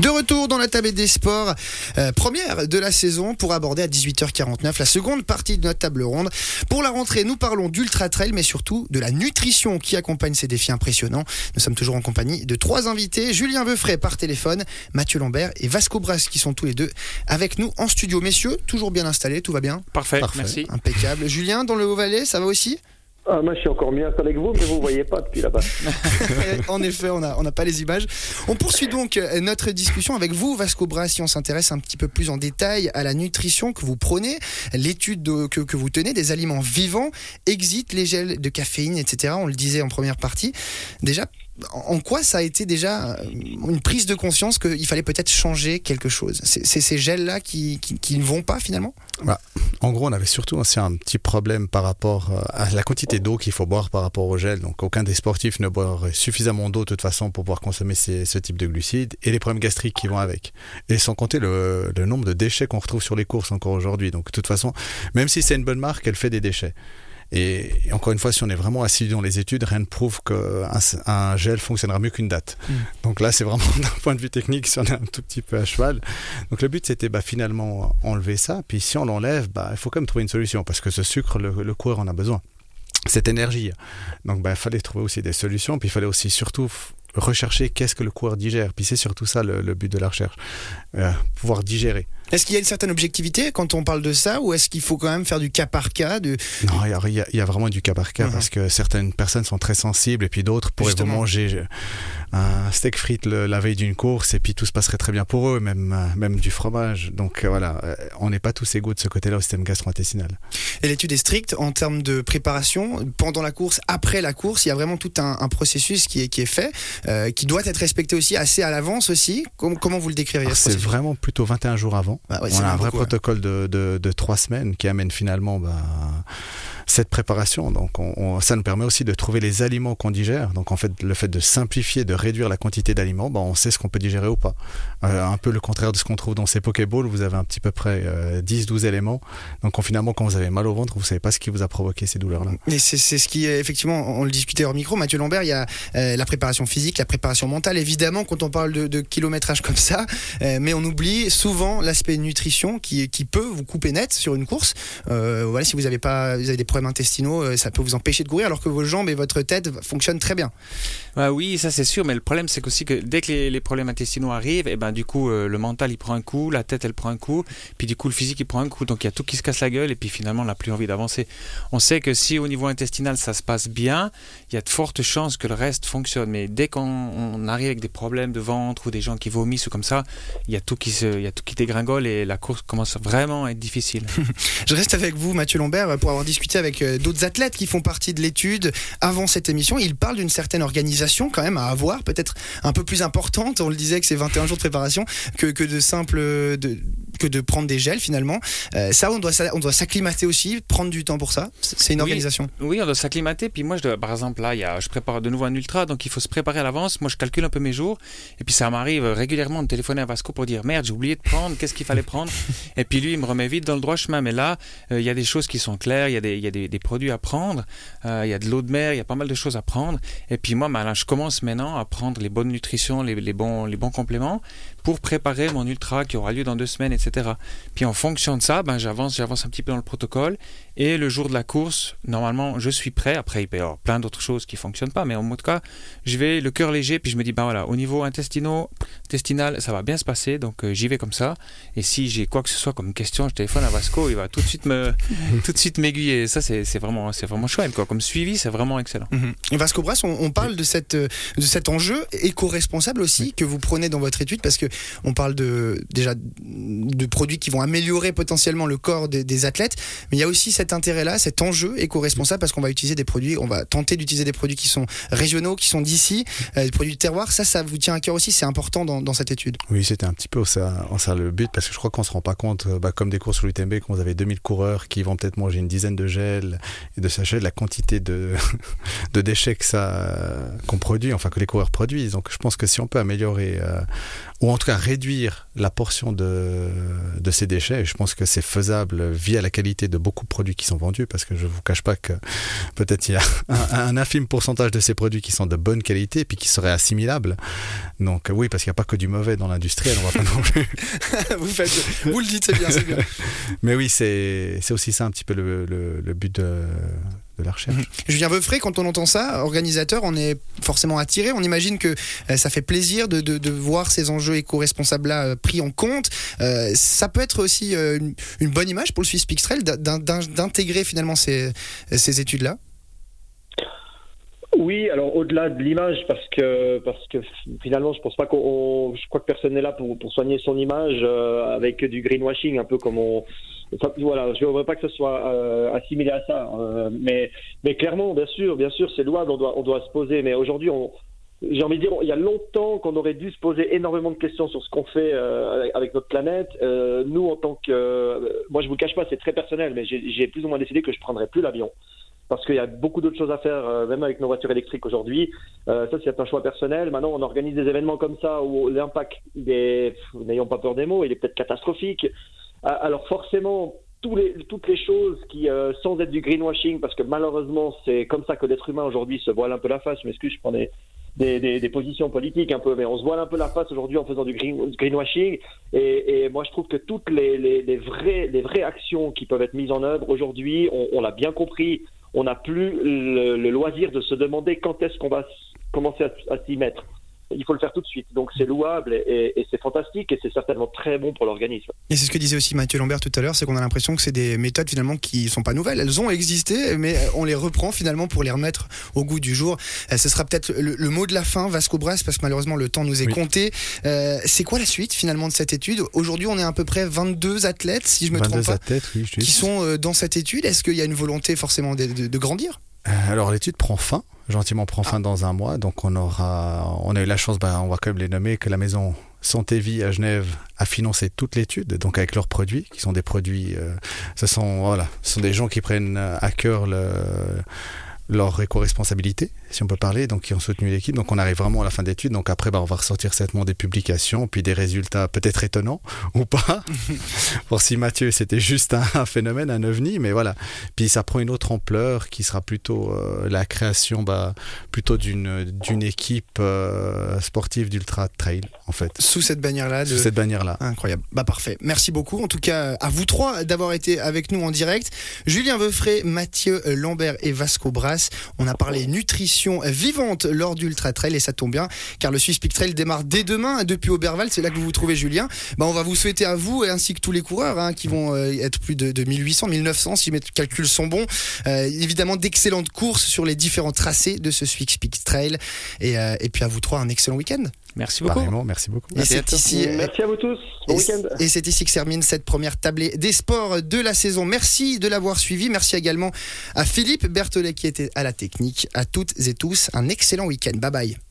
De retour dans la table des sports, euh, première de la saison pour aborder à 18h49 la seconde partie de notre table ronde. Pour la rentrée, nous parlons d'ultra trail, mais surtout de la nutrition qui accompagne ces défis impressionnants. Nous sommes toujours en compagnie de trois invités Julien Veufray par téléphone, Mathieu Lambert et Vasco Bras qui sont tous les deux avec nous en studio. Messieurs, toujours bien installés, tout va bien Parfait, merci. Impeccable. Julien, dans le Haut-Valais, ça va aussi? Ah, moi, je suis encore mieux avec vous, mais vous ne voyez pas depuis là-bas. en effet, on n'a on pas les images. On poursuit donc euh, notre discussion avec vous, Vasco Bras, si on s'intéresse un petit peu plus en détail à la nutrition que vous prenez, l'étude que, que, vous tenez des aliments vivants, exit les gels de caféine, etc. On le disait en première partie. Déjà, en quoi ça a été déjà euh, une prise de conscience qu'il fallait peut-être changer quelque chose? C'est ces gels-là qui, qui, ne vont pas finalement? Bah, En gros, on avait surtout aussi un petit problème par rapport euh, à la quantité d'eau qu'il faut boire par rapport au gel. Donc, aucun des sportifs ne boirait suffisamment d'eau de toute façon pour pouvoir consommer ce type de glucides et les problèmes gastriques qui vont avec. Et sans compter le, le nombre de déchets qu'on retrouve sur les courses encore aujourd'hui. Donc, de toute façon, même si c'est une bonne marque, elle fait des déchets. Et, encore une fois, si on est vraiment assidu dans les études, rien ne prouve qu'un un gel fonctionnera mieux qu'une date. Mm. Donc là, c'est vraiment d'un point de vue technique, si on est un tout petit peu à cheval. Donc le but, c'était bah, finalement enlever ça. Puis si on l'enlève, bah, il faut quand même trouver une solution parce que ce sucre, le, le coureur en a besoin. Cette énergie. Donc bah, il fallait trouver aussi des solutions. Puis il fallait aussi surtout rechercher qu'est-ce que le coureur digère. Puis c'est surtout ça le, but de la recherche, euh, pouvoir digérer. Est-ce qu'il y a une certaine objectivité quand on parle de ça ou est-ce qu'il faut quand même faire du cas par cas de... Non, il y, a, vraiment du cas par cas uh-huh. parce que certaines personnes sont très sensibles et puis d'autres pourraient vous manger un steak frites la veille d'une course et puis tout se passerait très bien pour eux, même, euh, même du fromage. Donc euh, voilà, euh, on n'est pas tous égaux de ce côté-là au système gastro-intestinal. Et l'étude est stricte en termes de préparation pendant la course, après la course, il y a vraiment tout un, processus qui est, qui est fait, qui doit être respecté aussi assez à l'avance aussi. comment vous le décririez ah, C'est vraiment plutôt 21 jours avant. Bah on a un vrai protocole de, de, trois semaines qui amène finalement bah, cette préparation. Donc, on, ça nous permet aussi de trouver les aliments qu'on digère. Donc, en fait, le fait de simplifier, de réduire la quantité d'aliments, bah, on sait ce qu'on peut digérer ou pas. Euh, un peu le contraire de ce qu'on trouve dans ces Pokéballs, vous avez un petit peu près 10-12 euh, éléments. Donc, finalement, quand vous avez mal au ventre, vous savez pas ce qui vous a provoqué ces douleurs-là. Et c'est ce qui, effectivement, on le discutait hors micro, Mathieu Lambert, il y a euh, la préparation physique, la préparation mentale, évidemment, quand on parle de, kilométrage comme ça, mais on oublie souvent l'aspect nutrition qui, qui peut vous couper net sur une course. voilà, si vous avez pas, vous avez des problèmes intestinaux, euh, ça peut vous empêcher de courir alors que vos jambes et votre tête fonctionnent très bien. Ah oui, ça c'est sûr, mais le problème c'est aussi que dès que les, problèmes intestinaux arrivent, et eh ben du coup euh, le mental il prend un coup, la tête elle prend un coup, puis du coup le physique il prend un coup, donc il y a tout qui se casse la gueule et puis finalement on n'a plus envie d'avancer. On sait que si au niveau intestinal ça se passe bien, il y a de fortes chances que le reste fonctionne, mais dès qu'on arrive avec des problèmes de ventre ou des gens qui vomissent ou comme ça, il y a tout qui se, il y a tout qui dégringole et la course commence vraiment à être difficile. Je reste avec vous Mathieu Lambert pour avoir discuté avec euh, d'autres athlètes qui font partie de l'étude avant cette émission. Ils parlent d'une certaine organisation quand même à avoir, peut-être un peu plus importante. On le disait que c'est 21 jours de préparation que, de simple de, que de prendre des gels finalement. Euh, ça, on doit, on doit s'acclimater aussi, prendre du temps pour ça. C'est une organisation. Oui, on doit s'acclimater. Puis moi, je par exemple, là, il y a, je prépare de nouveau un ultra, donc il faut se préparer à l'avance. Moi, je calcule un peu mes jours. Et puis ça m'arrive régulièrement de téléphoner à Vasco pour dire merde, j'ai oublié de prendre, qu'est-ce qu'il fallait prendre? et puis lui, il me remet vite dans le droit chemin. Mais là, euh, il y a des choses qui sont claires, il y a des, il y a des, des produits à prendre, euh, il y a de l'eau de mer, il y a pas mal de choses à prendre. Et puis moi, ben, je commence maintenant à prendre les bonnes nutritions, les, les, bons, les bons compléments pour préparer mon ultra qui aura lieu dans deux semaines, etc. Puis en fonction de ça, ben, j'avance, j'avance un petit peu dans le protocole. Et le jour de la course, normalement, je suis prêt. Après, il peut y avoir plein d'autres choses qui fonctionnent pas, mais en tout cas, je vais le cœur léger, puis je me dis, ben voilà, au niveau intestinal, ça va bien se passer, donc euh, j'y vais comme ça. Et si j'ai quoi que ce soit comme question, je téléphone à Vasco, il va tout de suite me, tout de suite m'aiguiller. Ça, c'est, vraiment, c'est vraiment chouette, quoi. Comme suivi, c'est vraiment excellent. Mm-hmm. Vasco Brass, on, parle de cette, de cet enjeu éco-responsable aussi que vous prenez dans votre étude, parce que on parle de, déjà de produits qui vont améliorer potentiellement le corps des, athlètes, mais il y a aussi cet intérêt-là, cet enjeu éco-responsable parce qu'on va utiliser des produits, on va tenter d'utiliser des produits qui sont régionaux, qui sont d'ici, euh, des produits de terroir. Ça, ça vous tient à cœur aussi, c'est important dans, cette étude. Oui, c'était un petit peu ça, le but parce que je crois qu'on se rend pas compte, euh, bah, comme des courses sur l'UTMB, quand vous avez 2000 coureurs qui vont peut-être manger une dizaine de gels et de sachets, la quantité de, déchets que ça qu'on produit, enfin que les coureurs produisent. Donc je pense que si on peut améliorer euh, ou en tout cas réduire la portion de, de ces déchets. je pense que c'est faisable via la qualité de beaucoup de produits produits qui sont vendus, parce que je vous cache pas que peut-être il y a un, un, infime pourcentage de ces produits qui sont de bonne qualité et puis qui seraient assimilables. Donc oui, parce qu'il n'y a pas que du mauvais dans l'industriel, on va pas non plus. vous, faites, vous le dites, c'est bien, c'est bien. Mais oui, c'est aussi ça un petit peu le, le, le but de, de la recherche. Mmh. Julien Veufray, quand on entend ça, organisateur, on est forcément attiré. On imagine que euh, ça fait plaisir de, voir ces enjeux éco-responsables-là euh, pris en compte. Euh, ça peut être aussi une, bonne image pour le Swiss Peak Trail d'intégrer finalement ces, ces études-là? Oui, alors au-delà de l'image, parce que parce que finalement, je pense pas qu'on, je crois que personne n'est là pour, pour soigner son image euh, avec du greenwashing, un peu comme on, voilà, je ne voudrais pas que ce soit euh, assimilé à ça, euh, mais mais clairement, bien sûr, bien sûr, c'est louable, on doit on doit se poser, mais aujourd'hui, j'ai envie de dire, il y a longtemps qu'on aurait dû se poser énormément de questions sur ce qu'on fait euh, avec notre planète. Nous, en tant que, moi, je vous cache pas, c'est très personnel, mais j'ai plus ou moins décidé que je prendrais plus l'avion parce qu'il y a beaucoup d'autres choses à faire, euh, même avec nos voitures électriques aujourd'hui. Euh, ça, c'est un choix personnel. Maintenant, on organise des événements comme ça où l'impact, n'ayons pas peur des mots, il est peut-être catastrophique. Alors forcément, toutes les choses qui, euh, sans être du greenwashing, parce que malheureusement, c'est comme ça que l'être humain aujourd'hui se voile un peu la face. Je m'excuse, je prends des, positions politiques un peu, mais on se voile un peu la face aujourd'hui en faisant du green, greenwashing. Et, moi, je trouve que toutes les, vraies, actions qui peuvent être mises en œuvre aujourd'hui, on l'a bien compris, on n'a plus le, loisir de se demander quand est-ce qu'on va commencer à s'y mettre il faut le faire tout de suite. Donc c'est louable et, et c'est fantastique et c'est certainement très bon pour l'organisme. Et c'est ce que disait aussi Mathieu Lambert tout à l'heure, c'est qu'on a l'impression que c'est des méthodes finalement qui sont pas nouvelles. Elles ont existé, mais on les reprend finalement pour les remettre au goût du jour. Euh, ce sera peut-être le, le, mot de la fin, Vasco Brass, parce que malheureusement le temps nous est oui. compté. Euh, c'est quoi la suite finalement de cette étude? Aujourd'hui, on est à peu près 22 athlètes, si je me trompe pas, athlètes, oui, qui sont euh, dans cette étude. Est-ce qu'il y a une volonté forcément de, de, de grandir? Alors l'étude prend fin, gentiment prend fin ah. dans un mois, donc on aura, on a eu la chance, bah, on va quand même les nommer, que la maison Santé Vie à Genève a financé toute l'étude, donc avec leurs produits, qui sont des produits, euh, ce sont voilà, ce sont des gens qui prennent à cœur le leur éco-responsabilité, si on peut parler, donc qui ont soutenu l'équipe. Donc on arrive vraiment à la fin d'études. Donc après, bah, on va ressortir certainement des publications, puis des résultats peut-être étonnants ou pas. Pour si Mathieu, c'était juste un, phénomène, un ovni, mais voilà. Puis ça prend une autre ampleur qui sera plutôt euh, la création, bah, plutôt d'une d'une équipe euh, sportive d'ultra trail, en fait. Sous cette bannière-là. De... Sous cette bannière-là. Incroyable. Bah parfait. Merci beaucoup. En tout cas, à vous trois d'avoir été avec nous en direct. Julien Veufray, Mathieu Lambert et Vasco Bras. On a parlé nutrition vivante lors d'Ultra Trail et ça tombe bien car le Swiss Peak Trail démarre dès demain depuis Oberwald. C'est là que vous vous trouvez, Julien. Bah, on va vous souhaiter à vous ainsi que tous les coureurs hein, qui vont euh, être plus de, de 1800, 1900 si mes calculs sont bons. Euh, évidemment, d'excellentes courses sur les différents tracés de ce Swiss Peak Trail et, euh, et puis à vous trois un excellent week-end. Merci beaucoup. Pareillement, merci beaucoup. Et c'est ici. Merci à vous tous. Bon week-end. Et c'est ici que se termine cette première tablée des sports de la saison. Merci de l'avoir suivi. Merci également à Philippe Berthollet qui était à la technique. À toutes et tous, un excellent week-end. Bye bye.